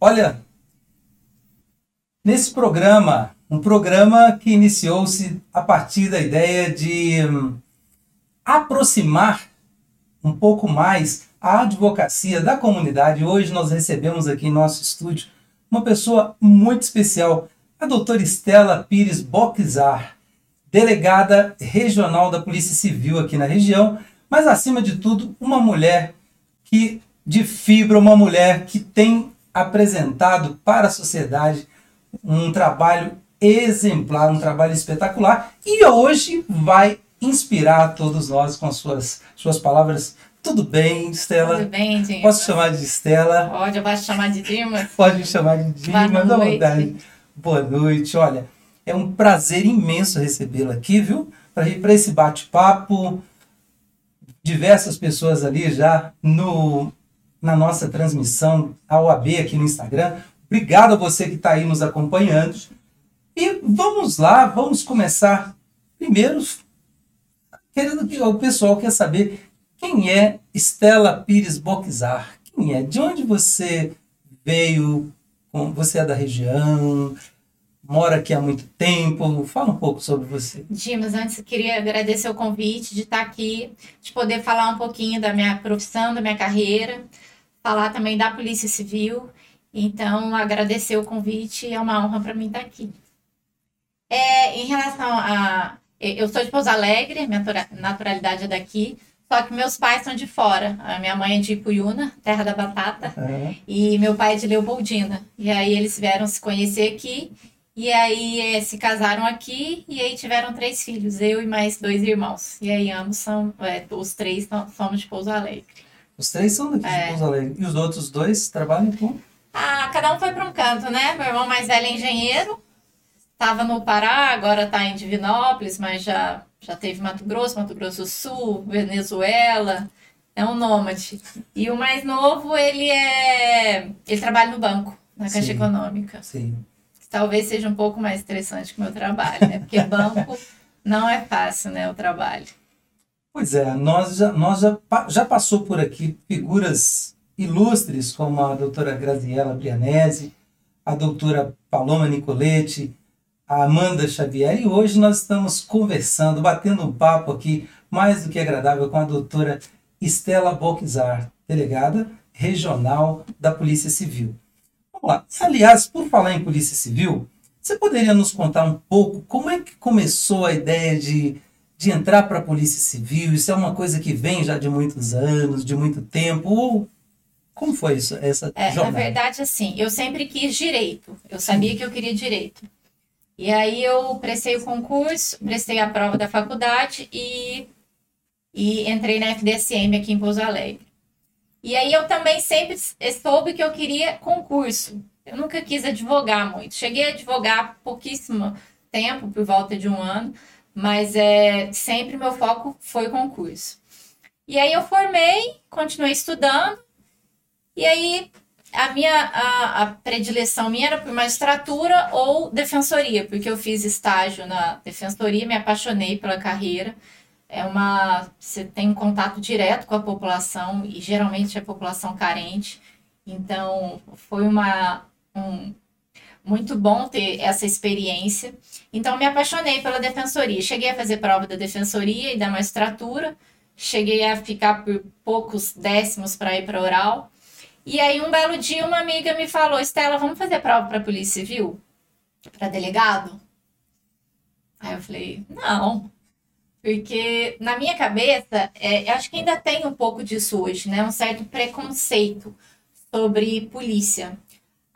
Olha, nesse programa, um programa que iniciou-se a partir da ideia de hum, aproximar um pouco mais a advocacia da comunidade. Hoje nós recebemos aqui em nosso estúdio uma pessoa muito especial, a doutora Estela Pires Boquizar, delegada regional da Polícia Civil aqui na região, mas acima de tudo, uma mulher que de fibra, uma mulher que tem apresentado para a sociedade um trabalho exemplar, um trabalho espetacular e hoje vai inspirar todos nós com suas, suas palavras. Tudo bem, Estela? Tudo bem, Dimas. Posso chamar de Estela? Pode, eu posso chamar de Dimas? Pode me chamar de Dimas, Boa dá noite. vontade. Boa noite. Olha, é um prazer imenso recebê-la aqui, viu? Para esse bate-papo. Diversas pessoas ali já no, na nossa transmissão, a OAB aqui no Instagram. Obrigado a você que está aí nos acompanhando. E vamos lá, vamos começar primeiro querendo que o pessoal quer saber quem é Estela Pires Boquizar. Quem é? De onde você veio? Você é da região? Mora aqui há muito tempo? Fala um pouco sobre você. Dimas, antes queria agradecer o convite de estar aqui, de poder falar um pouquinho da minha profissão, da minha carreira, falar também da Polícia Civil. Então, agradecer o convite, é uma honra para mim estar aqui. É, em relação a. Eu sou de Pouso Alegre, minha natura- naturalidade é daqui, só que meus pais são de fora. A minha mãe é de Ipuiuna, terra da batata. É, E meu pai é de Leopoldina. E aí eles vieram se conhecer aqui. E aí eh, se casaram aqui. E aí tiveram três filhos, eu e mais dois irmãos. E aí ambos são, eh, os três são- somos de Pouso Alegre. Os três são daqui de É. Pouso Alegre. E os outros dois trabalham com? Ah, cada um foi para um canto, né? Meu irmão mais velho é engenheiro. Estava no Pará, agora está em Divinópolis, mas já, já teve Mato Grosso, Mato Grosso do Sul, Venezuela. É um nômade. E o mais novo, ele é. Ele trabalha no banco, na Caixa Sim. Econômica. Sim. talvez seja um pouco mais estressante que o meu trabalho, né? Porque banco não é fácil, né? O trabalho. Pois é, nós já, nós já, já passou por aqui figuras ilustres como a doutora Graziela Brianese, a doutora Paloma Nicoletti, a Amanda Xavier, e hoje nós estamos conversando, batendo um papo aqui mais do que agradável com a doutora Estela Boquizar, delegada regional da Polícia Civil. Vamos lá. Aliás, por falar em Polícia Civil, você poderia nos contar um pouco como é que começou a ideia de de entrar para a Polícia Civil? Isso é uma coisa que vem já de muitos anos, de muito tempo? Ou como foi isso, essa É, na jornada? verdade, assim, eu sempre quis direito. Eu sabia que eu queria direito. E aí eu prestei o concurso, prestei a prova da faculdade e, e entrei na FDSM aqui em Pouso Alegre. E aí eu também sempre soube que eu queria concurso. Eu nunca quis advogar muito. Cheguei a advogar pouquíssimo tempo, por volta de um ano, mas é, sempre meu foco foi concurso. E aí eu formei, continuei estudando, e aí a minha a, a predileção minha era por magistratura ou defensoria, porque eu fiz estágio na defensoria, me apaixonei pela carreira. É uma você tem um contato direto com a população e geralmente é população carente. Então, foi uma um, muito bom ter essa experiência. Então, me apaixonei pela defensoria. Cheguei a fazer prova da defensoria e da magistratura. Cheguei a ficar por poucos décimos para ir para oral. E aí, um belo dia, uma amiga me falou: Estela, vamos fazer prova para Polícia Civil? Para delegado? Aí eu falei: não. Porque na minha cabeça, é, eu acho que ainda tem um pouco disso hoje, né? Um certo preconceito sobre polícia.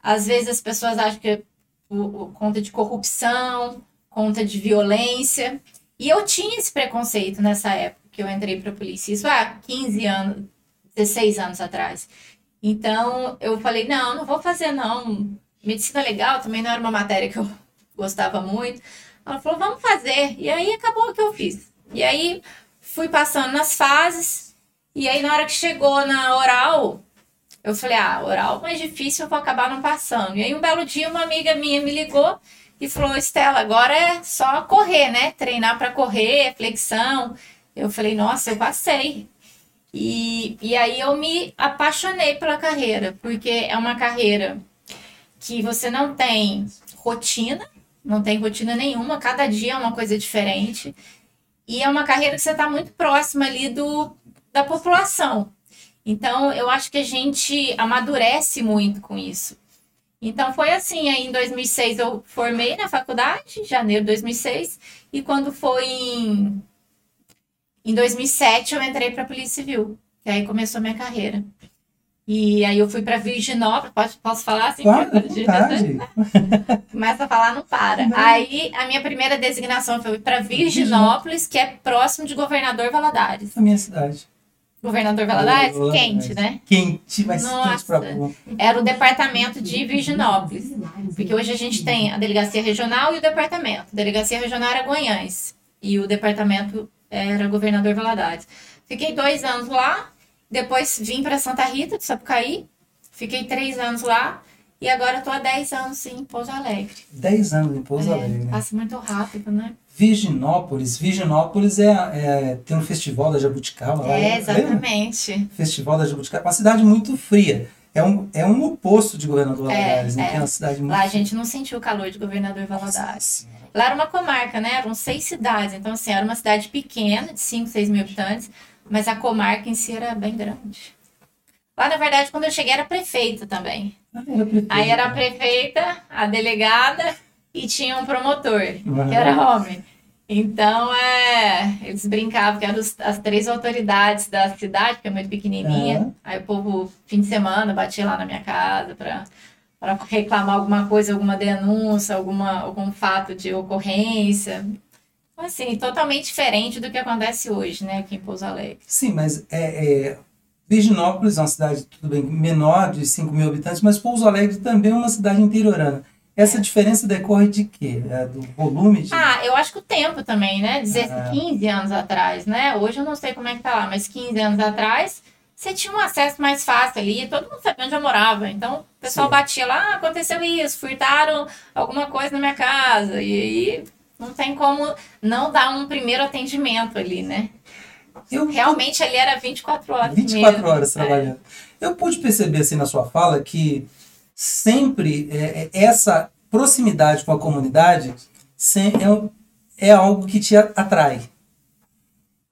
Às vezes as pessoas acham que é o- conta de corrupção, conta de violência. E eu tinha esse preconceito nessa época que eu entrei para a polícia. Isso há 15 anos, 16 anos atrás. Então eu falei: não, não vou fazer, não. Medicina legal também não era uma matéria que eu gostava muito. Ela falou: vamos fazer. E aí acabou que eu fiz. E aí fui passando nas fases. E aí, na hora que chegou na oral, Eu falei, ah, oral mais difícil, eu vou acabar não passando. E aí, um belo dia, uma amiga minha me ligou e falou: Estela, agora é só correr, né? Treinar para correr, flexão. Eu falei: Nossa, eu passei. E, e aí eu me apaixonei pela carreira, porque é uma carreira que você não tem rotina, não tem rotina nenhuma, cada dia é uma coisa diferente. E é uma carreira que você está muito próxima ali do, da população. Então, eu acho que a gente amadurece muito com isso. Então, foi assim, aí em 2006 eu formei na faculdade, janeiro de 2006, e quando foi em, em 2007 eu entrei para a Polícia Civil, e aí começou a minha carreira. E aí eu fui para Virginópolis, posso, posso falar assim? Claro. Começa a falar, não para. Não. Aí a minha primeira designação foi para Virginópolis, que é próximo de Governador Valadares. A minha cidade. Governador Valadares? Quente, né? Quente, mas Nossa, quente pra. Era o departamento de Virginópolis. Porque hoje a gente tem a delegacia regional e o departamento. A delegacia regional era Goiães. E o departamento era Governador Valadares. Fiquei dois anos lá, depois vim para Santa Rita, de Sapucaí. Fiquei três anos lá. E agora estou há 10 anos em Pouso Alegre. 10 anos em Pouso é, Alegre. Passa muito rápido, né? Virginópolis. Virginópolis é, é, tem um festival da Jabuticaba lá. É, exatamente. Lembra? Festival da Jabuticaba. Uma cidade muito fria. É um, é um oposto de Governador é, Valadares, né? É. é uma cidade muito Lá a gente não sentiu o calor de Governador Valadares. Lá era uma comarca, né? Eram seis cidades. Então, assim, era uma cidade pequena, de 5, 6 mil habitantes mas a comarca em si era bem grande. Lá, na verdade, quando eu cheguei, era prefeita também. Ah, era prefeita. Aí era a prefeita, a delegada e tinha um promotor, que era homem. Então, é, eles brincavam que eram as três autoridades da cidade, que é muito pequenininha. Uhum. Aí o povo, fim de semana, batia lá na minha casa para para reclamar alguma coisa, alguma denúncia, alguma, algum fato de ocorrência assim, totalmente diferente do que acontece hoje, né, aqui em Pouso Alegre. Sim, mas é, é, Virginópolis é uma cidade, tudo bem, menor, de 5 mil habitantes, mas Pouso Alegre também é uma cidade interiorana. Essa diferença decorre de quê? É do volume? De... Ah, eu acho que o tempo também, né? Dizer ah. 15 anos atrás, né? Hoje eu não sei como é que tá lá, mas 15 anos atrás você tinha um acesso mais fácil ali, todo mundo sabia onde eu morava. Então o pessoal Sim. batia lá, ah, aconteceu isso, furtaram alguma coisa na minha casa. E aí não tem como não dar um primeiro atendimento ali, né? Eu, Realmente ali era 24 horas 24 mesmo. horas trabalhando. É. Eu pude perceber assim na sua fala que sempre é, é essa proximidade com a comunidade é, é algo que te atrai.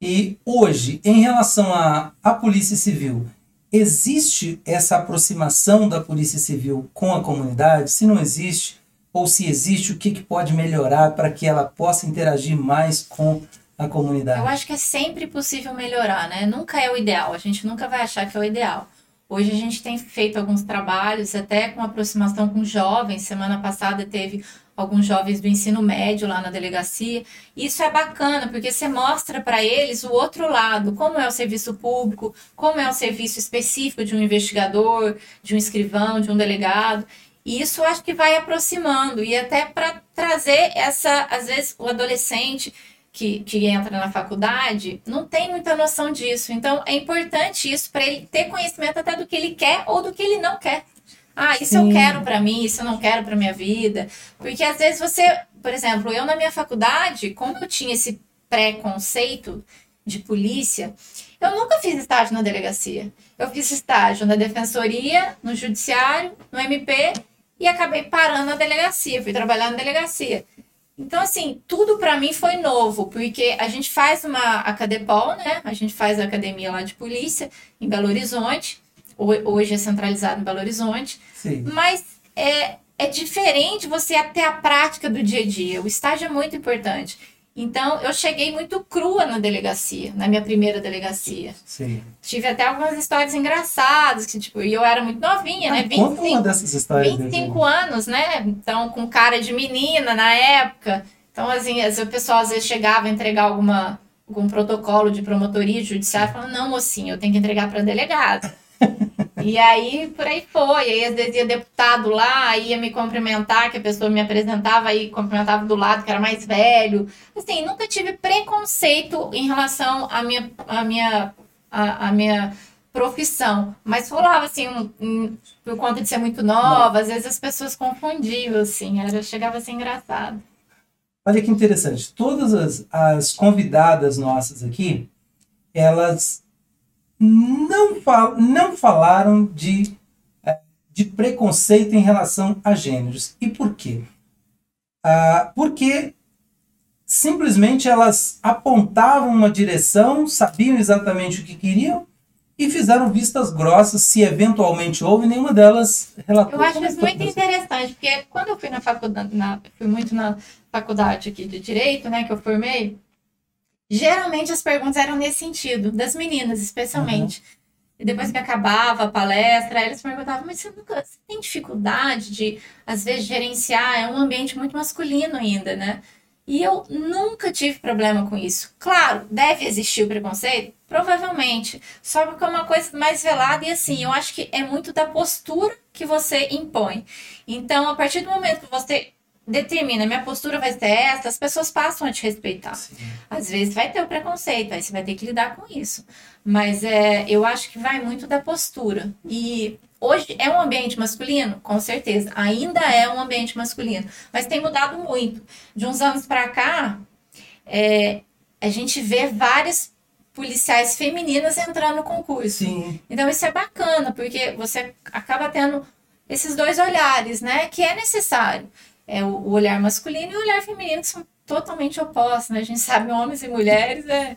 E hoje, em relação à, à Polícia Civil, existe essa aproximação da Polícia Civil com a comunidade? Se não existe, ou se existe, o que, que pode melhorar para que ela possa interagir mais com a comunidade? Eu acho que é sempre possível melhorar, né? Nunca é o ideal, a gente nunca vai achar que é o ideal. Hoje a gente tem feito alguns trabalhos, até com aproximação com jovens. Semana passada teve alguns jovens do ensino médio lá na delegacia. Isso é bacana, porque você mostra para eles o outro lado, como é o serviço público, como é o serviço específico de um investigador, de um escrivão, de um delegado. E isso acho que vai aproximando e até para trazer essa, às vezes o adolescente que, que entra na faculdade não tem muita noção disso. Então é importante isso para ele ter conhecimento até do que ele quer ou do que ele não quer. Ah, isso Sim. eu quero para mim, isso eu não quero para minha vida. Porque às vezes você, por exemplo, eu na minha faculdade, como eu tinha esse preconceito de polícia, eu nunca fiz estágio na delegacia. Eu fiz estágio na defensoria, no judiciário, no MP e acabei parando na delegacia, fui trabalhar na delegacia. Então, assim, tudo para mim foi novo, porque a gente faz uma Acadepol, né? A gente faz a academia lá de polícia em Belo Horizonte, hoje é centralizado em Belo Horizonte, Sim. mas é, é diferente você ter a prática do dia a dia. O estágio é muito importante. Então, eu cheguei muito crua na delegacia, na minha primeira delegacia. Sim. Tive até algumas histórias engraçadas, que, tipo, e eu era muito novinha, ah, né? 25, uma dessas histórias. 25 anos, né? Então, com cara de menina na época. Então, assim, o pessoal às vezes chegava a entregar alguma, algum protocolo de promotoria judiciária, falando, não, mocinho, eu tenho que entregar para delegado. E aí, por aí foi. Aí, às vezes, ia deputado lá, ia me cumprimentar, que a pessoa me apresentava, aí cumprimentava do lado, que era mais velho. Assim, nunca tive preconceito em relação à minha, à minha, à, à minha profissão. Mas rolava assim, um, um, por conta de ser muito nova, às vezes as pessoas confundiam, assim, era, chegava a ser engraçado. Olha que interessante. Todas as, as convidadas nossas aqui, elas não, fal não falaram de, é, de preconceito em relação a gêneros. E por quê? Ah, porque simplesmente elas apontavam uma direção, sabiam exatamente o que queriam e fizeram vistas grossas se eventualmente houve, nenhuma delas relatou. Eu acho isso muito interessante, porque quando eu fui na faculdade, na, fui muito na faculdade aqui de Direito, né, que eu formei, geralmente as perguntas eram nesse sentido, das meninas especialmente. Uhum. E depois que acabava a palestra, eles perguntavam, mas você nunca você tem dificuldade de, às vezes, gerenciar? É um ambiente muito masculino ainda, né? E eu nunca tive problema com isso. Claro, deve existir o preconceito? Provavelmente. Só porque é uma coisa mais velada e assim, eu acho que é muito da postura que você impõe. Então, a partir do momento que você determina, minha postura vai ser essa, as pessoas passam a te respeitar. Sim. Às vezes vai ter o preconceito, aí você vai ter que lidar com isso. Mas é, eu acho que vai muito da postura. E Hoje é um ambiente masculino? Com certeza. Ainda é um ambiente masculino. Mas tem mudado muito. De uns anos para cá, é, a gente vê várias policiais femininas entrando no concurso. Sim. Então isso é bacana, porque você acaba tendo esses dois olhares, né? Que é necessário. É o, olhar masculino e o olhar feminino, são totalmente opostos, né? A gente sabe, homens e mulheres, é,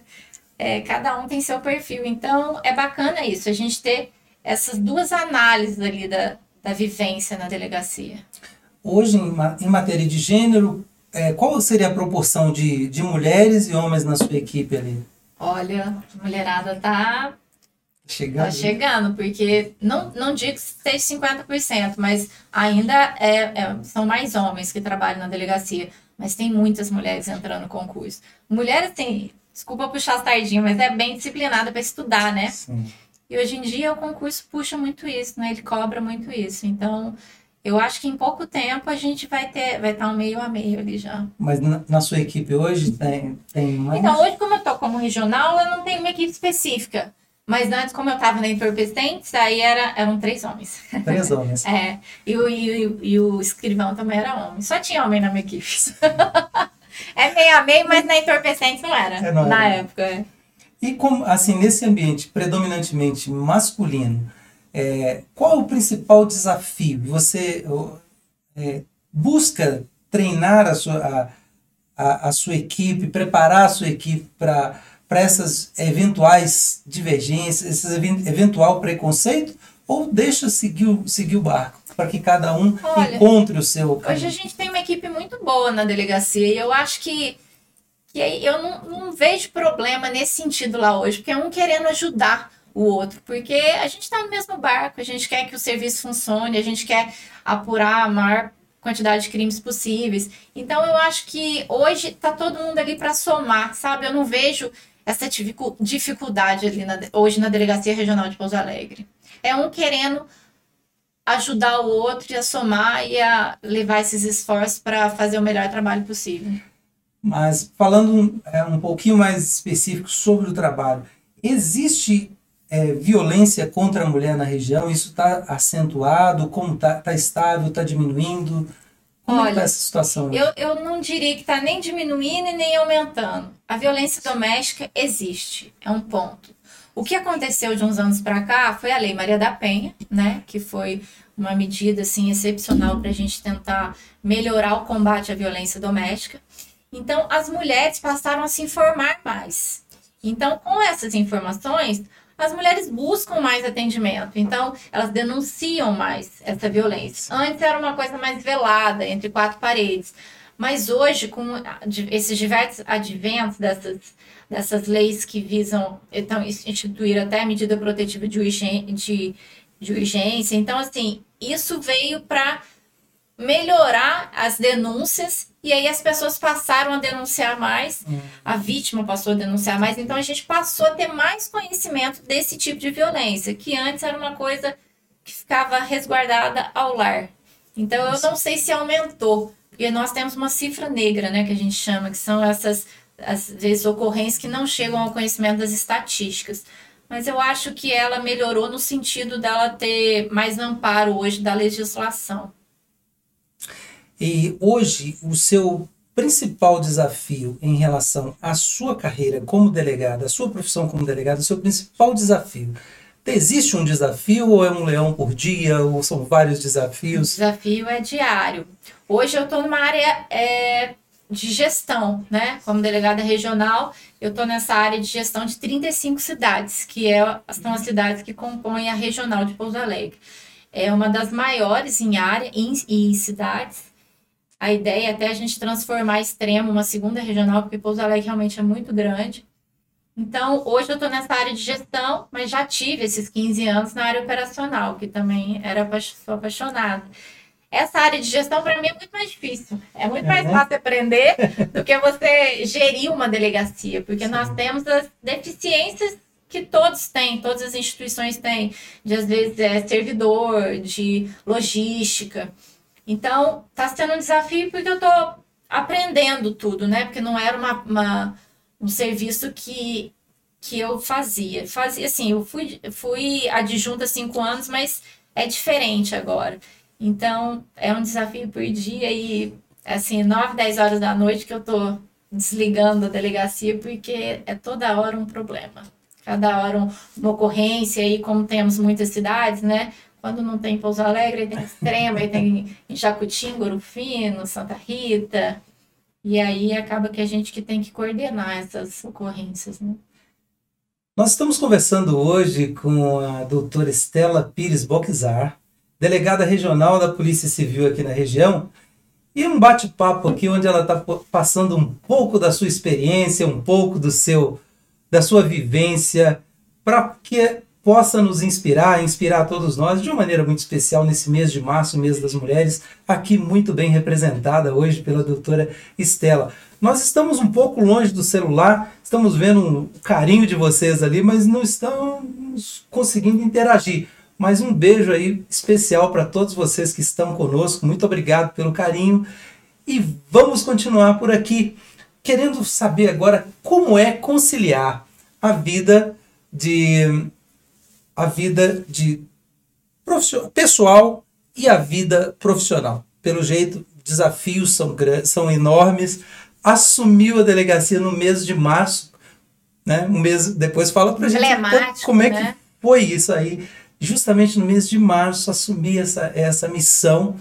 é, cada um tem seu perfil. Então é bacana isso, a gente ter essas duas análises ali da, da vivência na delegacia. Hoje, em, em matéria de gênero, é, qual seria a proporção de, de mulheres e homens na sua equipe ali? Olha, a mulherada tá chegando, tá chegando porque não, não digo que seja 50%, mas ainda é, é, são mais homens que trabalham na delegacia. Mas tem muitas mulheres entrando no concurso. Mulheres têm, desculpa puxar tardinho, mas é bem disciplinada para estudar, né? Sim. E hoje em dia o concurso puxa muito isso, né? Ele cobra muito isso. Então, eu acho que em pouco tempo a gente vai ter, vai estar um meio a meio ali já. Mas na, na sua equipe hoje tem, tem mais? Então, hoje, como eu estou como regional, eu não tenho uma equipe específica. Mas antes, como eu estava na Entorpecentes, aí era, eram três homens. Três homens. é. E o, e, o, e o escrivão também era homem. Só tinha homem na minha equipe. é meio a meio, mas na Entorpecentes não era. É, não na era. época, é. E como, assim, nesse ambiente predominantemente masculino, é, qual o principal desafio? Você é, busca treinar a sua, a, a, a, sua equipe, preparar a sua equipe para essas eventuais divergências, esse eventual preconceito? Ou deixa seguir o, seguir o barco para que cada um Olha, encontre o seu caminho? Hoje a gente tem uma equipe muito boa na delegacia e eu acho que e aí eu não, não vejo problema nesse sentido lá hoje, porque é um querendo ajudar o outro, porque a gente está no mesmo barco, a gente quer que o serviço funcione, a gente quer apurar a maior quantidade de crimes possíveis. Então eu acho que hoje está todo mundo ali para somar, sabe? Eu não vejo essa dificuldade ali na, hoje na Delegacia Regional de Pouso Alegre. É um querendo ajudar o outro e a somar e a levar esses esforços para fazer o melhor trabalho possível. Mas falando é, um pouquinho mais específico sobre o trabalho, existe é, violência contra a mulher na região? Isso está acentuado? Como está tá estável? Está diminuindo? Como é tá Olha, é essa situação? Eu, eu não diria que está nem diminuindo e nem aumentando. A violência doméstica existe, é um ponto. O que aconteceu de uns anos para cá foi a Lei Maria da Penha, né, que foi uma medida assim excepcional para a gente tentar melhorar o combate à violência doméstica. Então, as mulheres passaram a se informar mais. Então, com essas informações, as mulheres buscam mais atendimento. Então, elas denunciam mais essa violência. Antes era uma coisa mais velada, entre quatro paredes. Mas hoje, com esses diversos adventos dessas, dessas leis que visam então, instituir até medida protetiva de, de, de urgência, então, assim, isso veio para melhorar as denúncias e aí as pessoas passaram a denunciar mais, uhum. a vítima passou a denunciar mais, então a gente passou a ter mais conhecimento desse tipo de violência, que antes era uma coisa que ficava resguardada ao lar. Então eu não sei se aumentou, porque nós temos uma cifra negra, né, que a gente chama, que são essas às vezes ocorrências que não chegam ao conhecimento das estatísticas. mas eu acho que ela melhorou no sentido dela ter mais amparo hoje da legislação. E hoje, o seu principal desafio em relação à sua carreira como delegada, a sua profissão como delegada, o seu principal desafio Existe um desafio ou é um leão por dia ou são vários desafios? O desafio é diário. Hoje eu estou numa área é, de gestão, né? Como delegada regional, eu estou nessa área de gestão de 35 cidades, que é, são as cidades que compõem a regional de Pouso Alegre. É uma das maiores em área e em cidades. A ideia é até a gente transformar extremo uma segunda regional, porque Pouso Alegre realmente é muito grande. Então, hoje eu estou nessa área de gestão, mas já tive esses 15 anos na área operacional, que também era sou apaixonada. Essa área de gestão, para mim, é muito mais difícil. É muito mais uhum. fácil aprender do que você gerir uma delegacia, porque Sim. nós temos as deficiências que todos têm, todas as instituições têm, de às vezes é servidor, de logística. Então, está sendo um desafio porque eu estou aprendendo tudo, né? Porque não era uma, uma um serviço que, que eu fazia. Fazia assim, eu fui, fui adjunta há cinco anos, mas é diferente agora. Então, é um desafio por dia e, assim, nove dez horas da noite que eu tô desligando a delegacia, porque é toda hora um problema. Cada hora uma ocorrência, e como temos muitas cidades, né? Quando não tem Pouso Alegre, tem Extrema, aí tem em Jacutim, Gorufino, Santa Rita, e aí acaba que a gente que tem que coordenar essas ocorrências, né? Nós estamos conversando hoje com a doutora Estela Pires Boczar, delegada regional da Polícia Civil aqui na região, e um bate-papo aqui onde ela está passando um pouco da sua experiência, um pouco do seu da sua vivência, para que possa nos inspirar, inspirar todos nós de uma maneira muito especial nesse mês de março, mês das mulheres, aqui muito bem representada hoje pela doutora Estela. Nós estamos um pouco longe do celular, estamos vendo o carinho de vocês ali, mas não estamos conseguindo interagir. Mas um beijo aí especial para todos vocês que estão conosco. Muito obrigado pelo carinho e vamos continuar por aqui, querendo saber agora como é conciliar a vida de a vida de pessoal e a vida profissional. Pelo jeito, desafios são, são enormes. Assumiu a delegacia no mês de março, né? Um mês depois fala para gente como é né? que foi isso aí. Justamente no mês de março assumir essa, essa missão.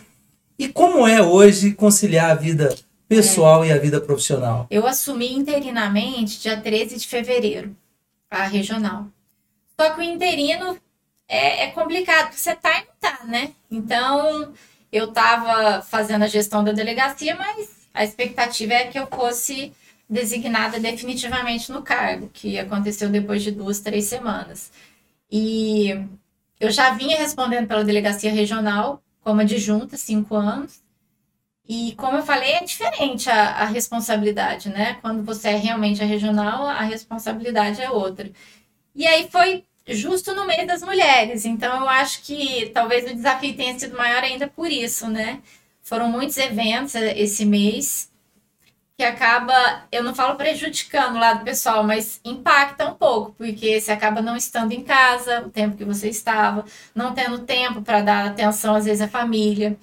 E como é hoje conciliar a vida pessoal é. e a vida profissional? Eu assumi interinamente dia 13 de fevereiro, a regional. Só que o interino é, é complicado, você tá e não tá, né? Então, eu tava fazendo a gestão da delegacia, mas a expectativa é que eu fosse designada definitivamente no cargo, que aconteceu depois de duas, três semanas. E eu já vinha respondendo pela delegacia regional como adjunta, cinco anos. E como eu falei, é diferente a, a responsabilidade, né? Quando você é realmente a regional, a responsabilidade é outra. E aí foi justo no meio das mulheres. Então eu acho que talvez o desafio tenha sido maior ainda por isso, né? Foram muitos eventos eh, esse mês que acaba, eu não falo prejudicando o lado pessoal, mas impacta um pouco, porque você acaba não estando em casa o tempo que você estava, não tendo tempo para dar atenção às vezes à família.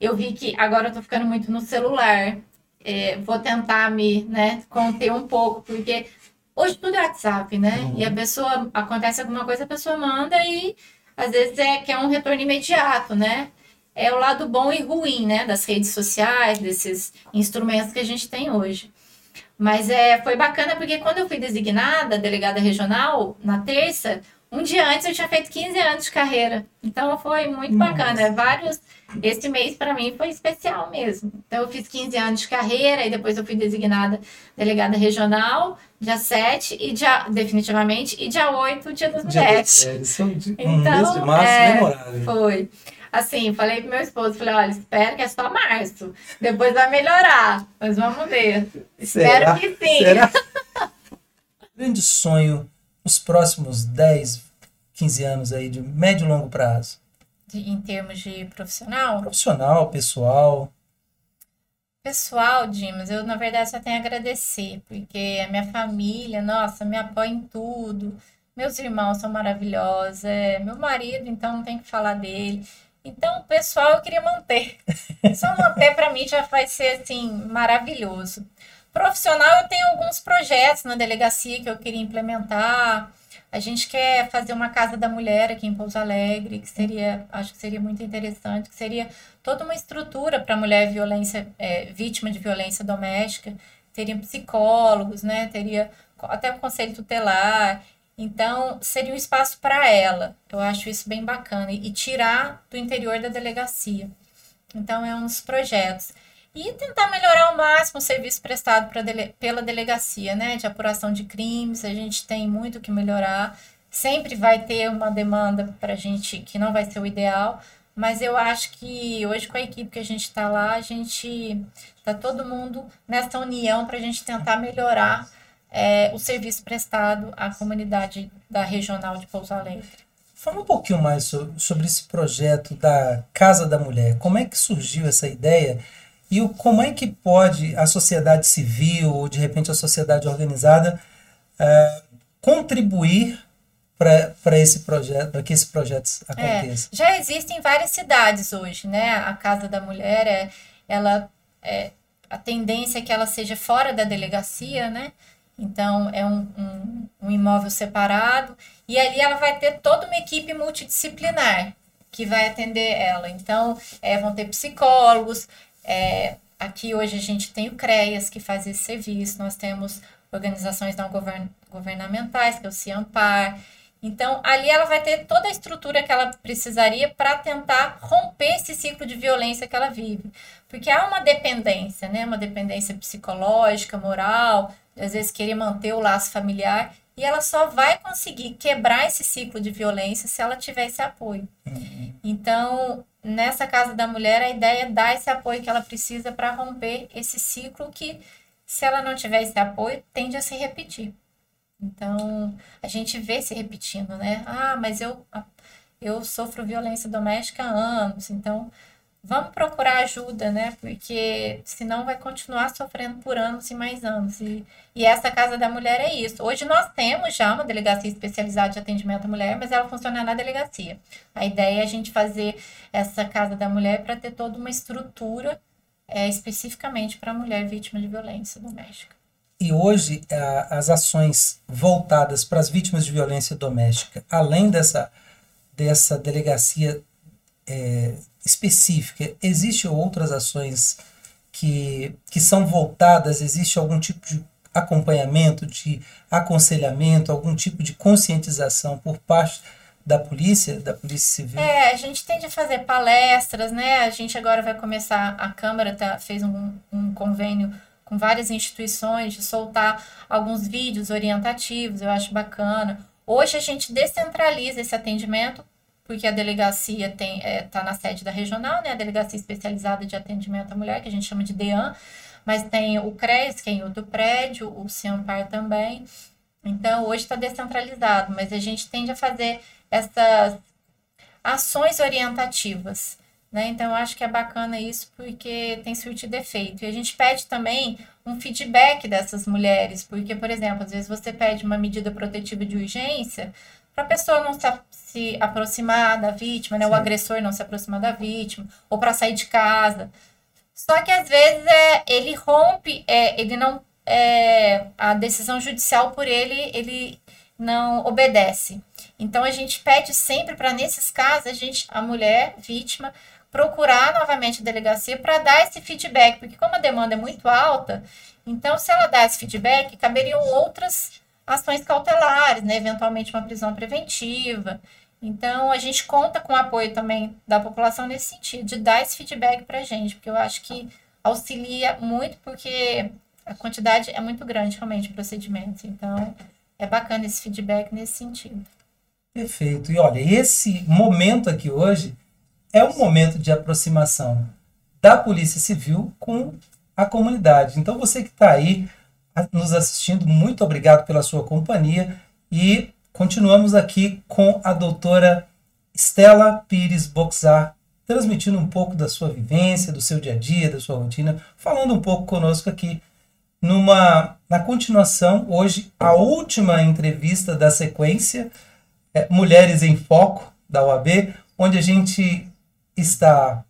Eu vi que agora eu tô ficando muito no celular. É, vou tentar me né, conter um pouco, porque Hoje tudo é WhatsApp, né? Uhum. E a pessoa, acontece alguma coisa, a pessoa manda e às vezes é que é um retorno imediato, né? É o lado bom e ruim, né? Das redes sociais, desses instrumentos que a gente tem hoje. Mas é, foi bacana porque quando eu fui designada delegada regional, na terça, um dia antes eu tinha feito 15 anos de carreira. Então foi muito Nossa. bacana. Vários. Esse mês para mim foi especial mesmo. Então eu fiz 15 anos de carreira e depois eu fui designada delegada regional, dia 7 e dia, definitivamente, e dia 8, dia das dia mulheres. Das mulheres. um então, mês de março é, memorável. Foi. Assim, falei pro meu esposo, falei, olha, espero que é só março. Depois vai melhorar. Mas vamos ver. Será? Espero que sim. Será? Grande sonho os próximos 10, 15 anos aí de médio e longo prazo? De, em termos de profissional? Profissional, pessoal. Pessoal, Dimas, eu na verdade só tenho a agradecer, porque a minha família, nossa, me apoia em tudo. Meus irmãos são maravilhosos. É, meu marido, então, não tem que falar dele. Então, pessoal, eu queria manter. Só manter para mim já vai ser assim maravilhoso. Profissional, eu tenho alguns projetos na delegacia que eu queria implementar. A gente quer fazer uma casa da mulher aqui em Pouso Alegre, que seria, acho que seria muito interessante, que seria toda uma estrutura para mulher violência, é, vítima de violência doméstica. Teria psicólogos, né? Teria até o conselho tutelar. Então, seria um espaço para ela. Eu acho isso bem bacana. E, tirar do interior da delegacia. Então, é uns projetos. E tentar melhorar ao máximo o serviço prestado dele, pela delegacia, né? De apuração de crimes. A gente tem muito que melhorar. Sempre vai ter uma demanda para a gente que não vai ser o ideal. Mas eu acho que hoje, com a equipe que a gente está lá, a gente está todo mundo nessa união para a gente tentar melhorar é, o serviço prestado à comunidade da regional de Pouso Alegre. Fala um pouquinho mais sobre, sobre esse projeto da Casa da Mulher. Como é que surgiu essa ideia e o, como é que pode a sociedade civil ou de repente a sociedade organizada é, contribuir para esse projeto, para que esse projeto aconteça? É, já existem em várias cidades hoje, né? A Casa da Mulher é, ela é, a tendência é que ela seja fora da delegacia, né? Então, é um, um, um, imóvel separado. E ali ela vai ter toda uma equipe multidisciplinar que vai atender ela. Então, é, vão ter psicólogos. É, aqui hoje a gente tem o CREAS, que faz esse serviço. Nós temos organizações não govern governamentais, que é o CIAMPAR. Então, ali ela vai ter toda a estrutura que ela precisaria para tentar romper esse ciclo de violência que ela vive. Porque há uma dependência, né? Uma dependência psicológica, moral, às vezes querer manter o laço familiar, e ela só vai conseguir quebrar esse ciclo de violência se ela tiver esse apoio. Uhum. Então, nessa casa da mulher, a ideia é dar esse apoio que ela precisa para romper esse ciclo que, se ela não tiver esse apoio, tende a se repetir. Então, a gente vê se repetindo, né? Ah, mas eu, eu sofro violência doméstica há anos, então vamos procurar ajuda, né? Porque senão vai continuar sofrendo por anos e mais anos. E, e essa Casa da Mulher é isso. Hoje nós temos já uma delegacia especializada de atendimento à mulher, mas ela funciona na delegacia. A ideia é a gente fazer essa Casa da Mulher para ter toda uma estrutura é, especificamente para a mulher vítima de violência doméstica. E hoje a, as ações voltadas para as vítimas de violência doméstica, além dessa, dessa delegacia é, específica, existem outras ações que, que são voltadas, existe algum tipo de acompanhamento, de aconselhamento, algum tipo de conscientização por parte da polícia, da polícia civil? É, a gente tende a fazer palestras, né? A gente agora vai começar, a Câmara tá, fez um, um convênio com várias instituições de soltar alguns vídeos orientativos, eu acho bacana. Hoje a gente descentraliza esse atendimento porque a delegacia está é, tá na sede da regional, né, a Delegacia Especializada de Atendimento à Mulher, que a gente chama de DEAN, mas tem o CRES, que é em outro prédio, o CIAMPAR também. Então, hoje está descentralizado, mas a gente tende a fazer essas ações orientativas. Né? Então, eu acho que é bacana isso porque tem surtido efeito. E a gente pede também um feedback dessas mulheres, porque, por exemplo, às vezes você pede uma medida protetiva de urgência, para a pessoa não se, se, aproximar da vítima, né? o agressor não se aproximar da vítima, ou para sair de casa. Só que às vezes é, ele rompe, é, ele não. É, a decisão judicial por ele, ele não obedece. Então a gente pede sempre para, nesses casos, a gente, a mulher vítima, procurar novamente a delegacia para dar esse feedback, porque como a demanda é muito alta, então se ela dá esse feedback, caberiam outras ações cautelares, né? eventualmente uma prisão preventiva. Então, a gente conta com o apoio também da população nesse sentido, de dar esse feedback para a gente, porque eu acho que auxilia muito, porque a quantidade é muito grande, realmente, de procedimentos. Então, é bacana esse feedback nesse sentido. Perfeito. E olha, esse momento aqui hoje é um momento de aproximação da Polícia Civil com a comunidade. Então, você que está aí nos assistindo, muito obrigado pela sua companhia. E continuamos aqui com a doutora Estela Pires Boxar, transmitindo um pouco da sua vivência, do seu dia a dia, da sua rotina, falando um pouco conosco aqui numa na continuação, hoje, a última entrevista da sequência, é Mulheres em Foco, da UAB, onde a gente está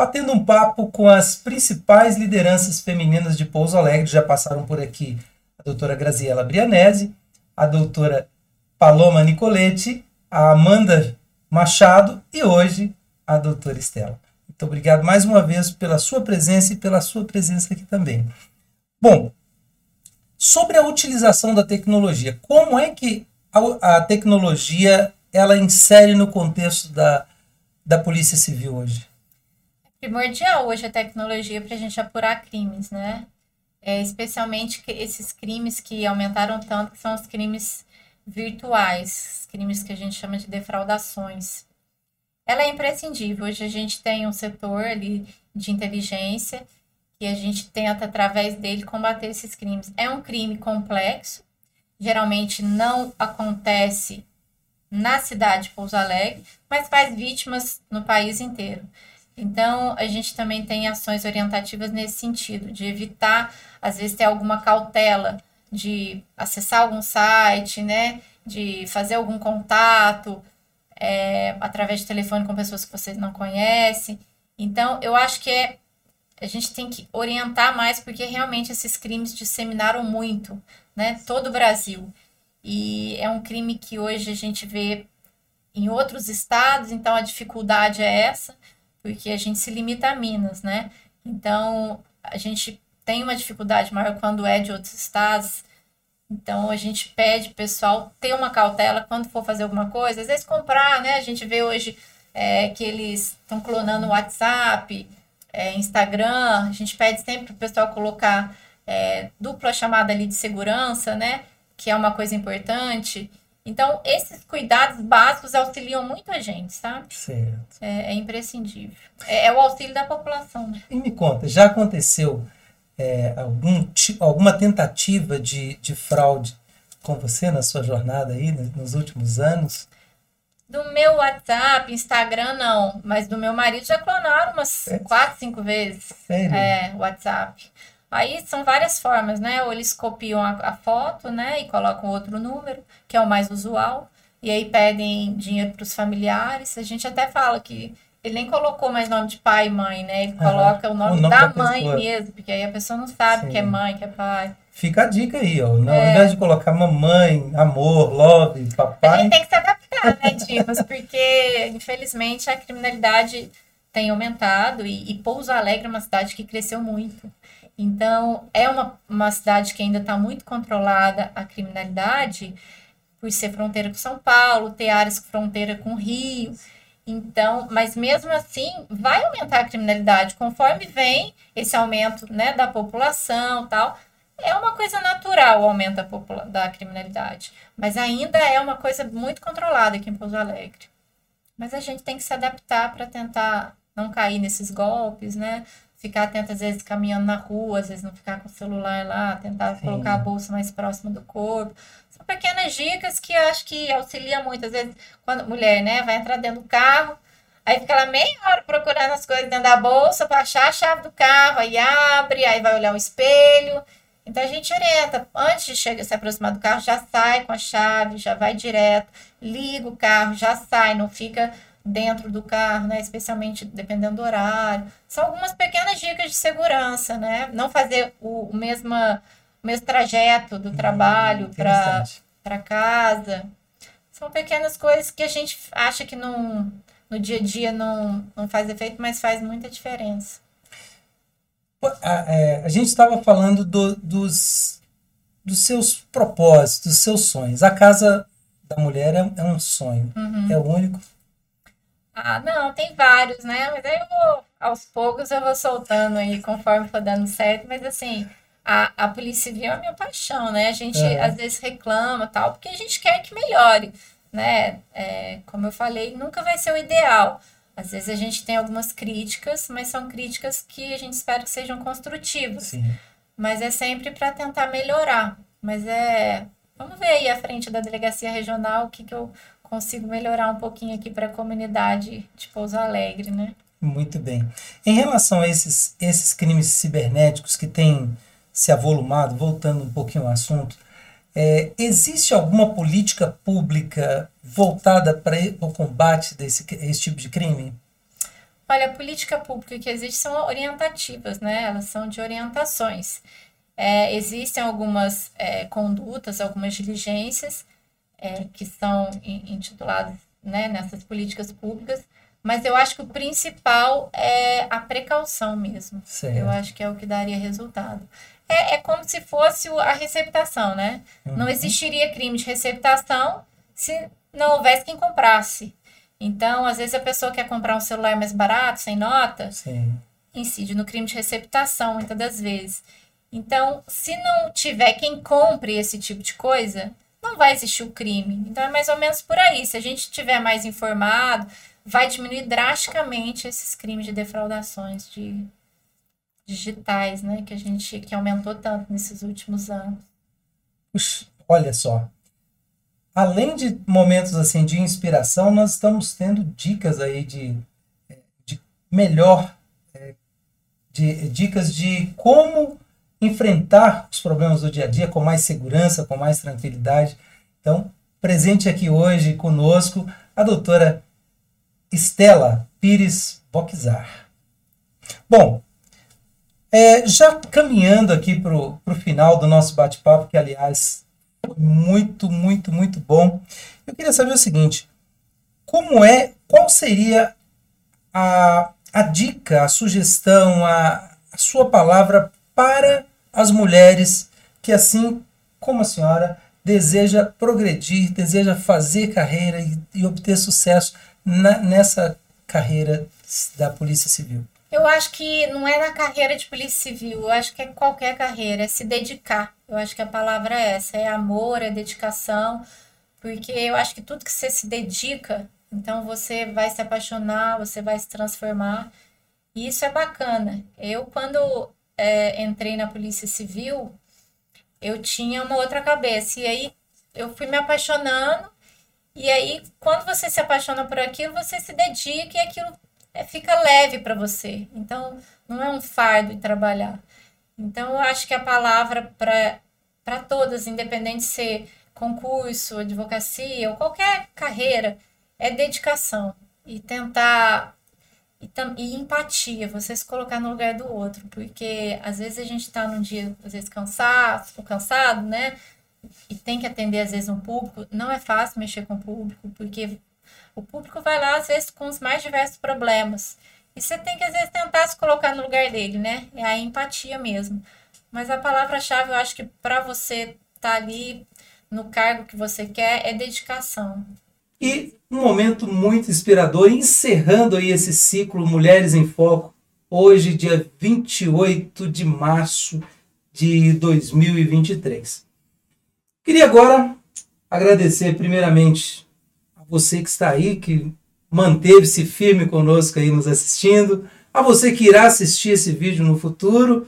batendo um papo com as principais lideranças femininas de Pouso Alegre. Já passaram por aqui a doutora Graziela Brianese, a doutora Paloma Nicoletti, a Amanda Machado e hoje a doutora Estela. Muito obrigado mais uma vez pela sua presença e pela sua presença aqui também. Bom, sobre a utilização da tecnologia, como é que a, a tecnologia ela insere no contexto da, da Polícia Civil hoje? Primordial hoje a tecnologia para a gente apurar crimes, né? É, especialmente esses crimes que aumentaram tanto, que são os crimes virtuais, crimes que a gente chama de defraudações. Ela é imprescindível. Hoje a gente tem um setor ali de inteligência que a gente tenta, através dele, combater esses crimes. É um crime complexo, geralmente não acontece na cidade de Pouso Alegre, mas faz vítimas no país inteiro. Então, a gente também tem ações orientativas nesse sentido, de evitar, às vezes, ter alguma cautela de acessar algum site, né? De fazer algum contato é, através de telefone com pessoas que vocês não conhecem. Então, eu acho que é, a gente tem que orientar mais, porque realmente esses crimes disseminaram muito, né? Todo o Brasil. E é um crime que hoje a gente vê em outros estados, então a dificuldade é essa, porque a gente se limita a Minas, né? Então, a gente tem uma dificuldade maior quando é de outros estados. Então a gente pede pessoal ter uma cautela quando for fazer alguma coisa, às vezes comprar, né? A gente vê hoje é, que eles estão clonando o WhatsApp, é, Instagram, a gente pede sempre para o pessoal colocar é, dupla chamada ali de segurança, né? Que é uma coisa importante. Então, esses cuidados básicos auxiliam muito a gente, sabe? Certo. É, é imprescindível. É, é, o auxílio da população. Né? E me conta, já aconteceu é, algum, alguma tentativa de, de fraude com você na sua jornada aí nos últimos anos? Do meu WhatsApp, Instagram, não. Mas do meu marido já clonaram umas é. quatro, cinco vezes. Sério? É, WhatsApp. Aí são várias formas, né? Ou eles copiam a, a, foto, né? E colocam outro número, que é o mais usual. E aí pedem dinheiro para os familiares. A gente até fala que ele nem colocou mais nome de pai e mãe, né? Ele coloca o nome, o nome da, da mãe mesmo, porque aí a pessoa não sabe Sim. que é mãe, que é pai. Fica a dica aí, ó. Ao é. invés de colocar mamãe, amor, love, papai. A gente tem que se adaptar, né, Dimas? Porque, infelizmente, a criminalidade tem aumentado e, e Pouso Alegre é uma cidade que cresceu muito. Então, é uma, uma cidade que ainda está muito controlada a criminalidade, por ser fronteira com São Paulo, ter áreas fronteira com Rio. Então, mas mesmo assim, vai aumentar a criminalidade conforme vem esse aumento né, da população tal. É uma coisa natural o aumento da, da criminalidade, mas ainda é uma coisa muito controlada aqui em Pouso Alegre. Mas a gente tem que se adaptar para tentar não cair nesses golpes, né? Ficar atento, às vezes, caminhando na rua, às vezes não ficar com o celular lá, tentar Sim. colocar a bolsa mais próxima do corpo. São pequenas dicas que eu acho que auxilia muito. Às vezes, quando mulher, né, vai entrar dentro do carro, aí fica lá meia hora procurando as coisas dentro da bolsa para achar a chave do carro, aí abre, aí vai olhar o espelho. Então a gente orienta, antes de chegar, se aproximar do carro, já sai com a chave, já vai direto, liga o carro, já sai, não fica dentro do carro, né? Especialmente dependendo do horário. São algumas pequenas dicas de segurança, né? Não fazer o, o, mesma, o mesmo trajeto do hum, trabalho hum, para casa. São pequenas coisas que a gente acha que não, no dia a dia não, não faz efeito, mas faz muita diferença. A, é, a gente estava falando do, dos, dos seus propósitos, dos seus sonhos. A casa da mulher é, é um sonho. Uhum. É o único ah, não, tem vários, né? Mas aí eu vou, aos poucos eu vou soltando aí conforme for dando certo, mas assim, a, a Polícia Civil é a minha paixão, né? A gente é. às vezes reclama tal, porque a gente quer que melhore, né? É, como eu falei, nunca vai ser o ideal. Às vezes a gente tem algumas críticas, mas são críticas que a gente espera que sejam construtivas. Sim. Mas é sempre para tentar melhorar. Mas é. Vamos ver aí à frente da delegacia regional o que, que eu consigo melhorar um pouquinho aqui para a comunidade de Pouso Alegre, né? Muito bem. Em relação a esses, esses crimes cibernéticos que têm se avolumado, voltando um pouquinho ao assunto, é, existe alguma política pública voltada para o combate desse esse tipo de crime? Olha, a política pública que existe são orientativas, né? Elas são de orientações. É, existem algumas é, condutas, algumas diligências é, que são intituladas né, nessas políticas públicas, mas eu acho que o principal é a precaução mesmo. Certo. Eu acho que é o que daria resultado. É, é como se fosse a receptação, né? Uhum. Não existiria crime de receptação se não houvesse quem comprasse. Então, às vezes a pessoa quer comprar um celular mais barato, sem nota, Sim. incide no crime de receptação, muitas das vezes. Então, se não tiver quem compre esse tipo de coisa, vai existir o crime. Então, é mais ou menos por aí. Se a gente estiver mais informado, vai diminuir drasticamente esses crimes de defraudações de digitais, né, que a gente que aumentou tanto nesses últimos anos. Puxa, olha só. Além de momentos assim de inspiração, nós estamos tendo dicas aí de, de melhor é, de dicas de como enfrentar os problemas do dia a dia com mais segurança, com mais tranquilidade. Então, presente aqui hoje conosco a doutora Estela Pires Boxar. Bom, é, já caminhando aqui para o final do nosso bate-papo, que aliás foi muito, muito, muito bom, eu queria saber o seguinte: como é, qual seria a, a dica, a sugestão, a, a sua palavra para as mulheres que, assim como a senhora, deseja progredir, deseja fazer carreira e, e obter sucesso na, nessa carreira da Polícia Civil? Eu acho que não é na carreira de polícia civil, eu acho que é qualquer carreira, é se dedicar. Eu acho que a palavra é essa, é amor, é dedicação, porque eu acho que tudo que você se dedica, então você vai se apaixonar, você vai se transformar, e isso é bacana. Eu, quando é, entrei na Polícia Civil, eu tinha uma outra cabeça, e aí eu fui me apaixonando, e aí, quando você se apaixona por aquilo, você se dedica e aquilo é, fica leve para você. Então, não é um fardo trabalhar. Então, eu acho que a palavra para todas, independente de ser concurso, advocacia ou qualquer carreira, é dedicação. E tentar. E, e empatia, você se colocar no lugar do outro. Porque às vezes a gente está num dia, às vezes, cansado, cansado, né? e tem que atender às vezes um público, não é fácil mexer com o público, porque o público vai lá às vezes com os mais diversos problemas. E você tem que às vezes tentar se colocar no lugar dele, né? É a empatia mesmo. Mas a palavra-chave eu acho que para você estar tá ali no cargo que você quer é dedicação. E um momento muito inspirador, encerrando aí esse ciclo Mulheres em Foco, hoje, dia 28 de março de 2023. Queria agora agradecer primeiramente a você que está aí, que manteve-se firme conosco aí nos assistindo, a você que irá assistir esse vídeo no futuro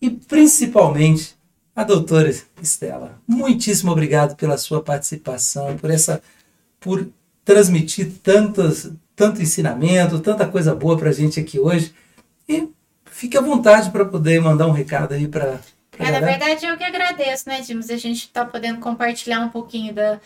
e principalmente a doutora Estela. Muitíssimo obrigado pela sua participação, por essa por transmitir tantas, tanto ensinamento, tanta coisa boa para a gente aqui hoje. E fique à vontade para poder mandar um recado aí para é, na verdade, eu que agradeço, né, Dimos? A gente está podendo compartilhar um pouquinho da,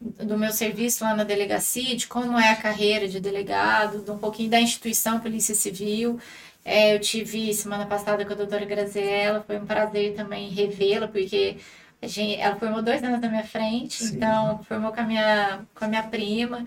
do meu serviço lá na delegacia, de como é a carreira de delegado, de um pouquinho da instituição Polícia Civil. É, eu tive semana passada com a doutora Graziella, foi um prazer também revê-la, porque gente, ela formou dois anos na minha frente, Sim. então formou com a, minha, com a minha prima.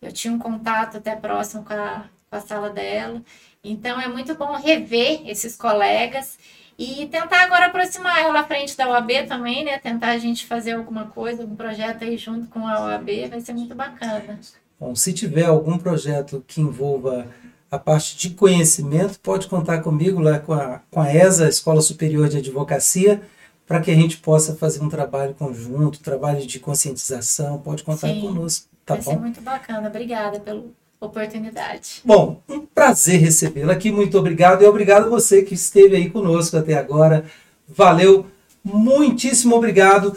Eu tinha um contato até próximo com a, com a sala dela. Então é muito bom rever esses colegas e tentar agora aproximar ela à frente da OAB também, né? Tentar a gente fazer alguma coisa, algum projeto aí junto com a OAB, vai ser muito bacana. Bom, se tiver algum projeto que envolva a parte de conhecimento, pode contar comigo lá com a, com a ESA, Escola Superior de Advocacia, para que a gente possa fazer um trabalho conjunto, trabalho de conscientização, pode contar Sim, conosco. Tá vai bom? ser muito bacana. Obrigada pelo, oportunidade. Bom, um prazer recebê-la aqui. Muito obrigado e obrigado a você que esteve aí conosco até agora. Valeu, muitíssimo obrigado.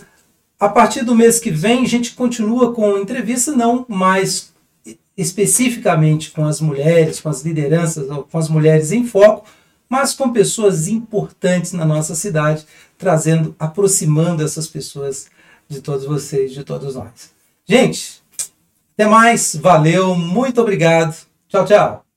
A partir do mês que vem, a gente continua com entrevista, não mais especificamente com as mulheres, com as lideranças, com as mulheres em foco, mas com pessoas importantes na nossa cidade, trazendo, aproximando essas pessoas de todos vocês, de todos nós. Gente, até mais, valeu, muito obrigado. Tchau, tchau.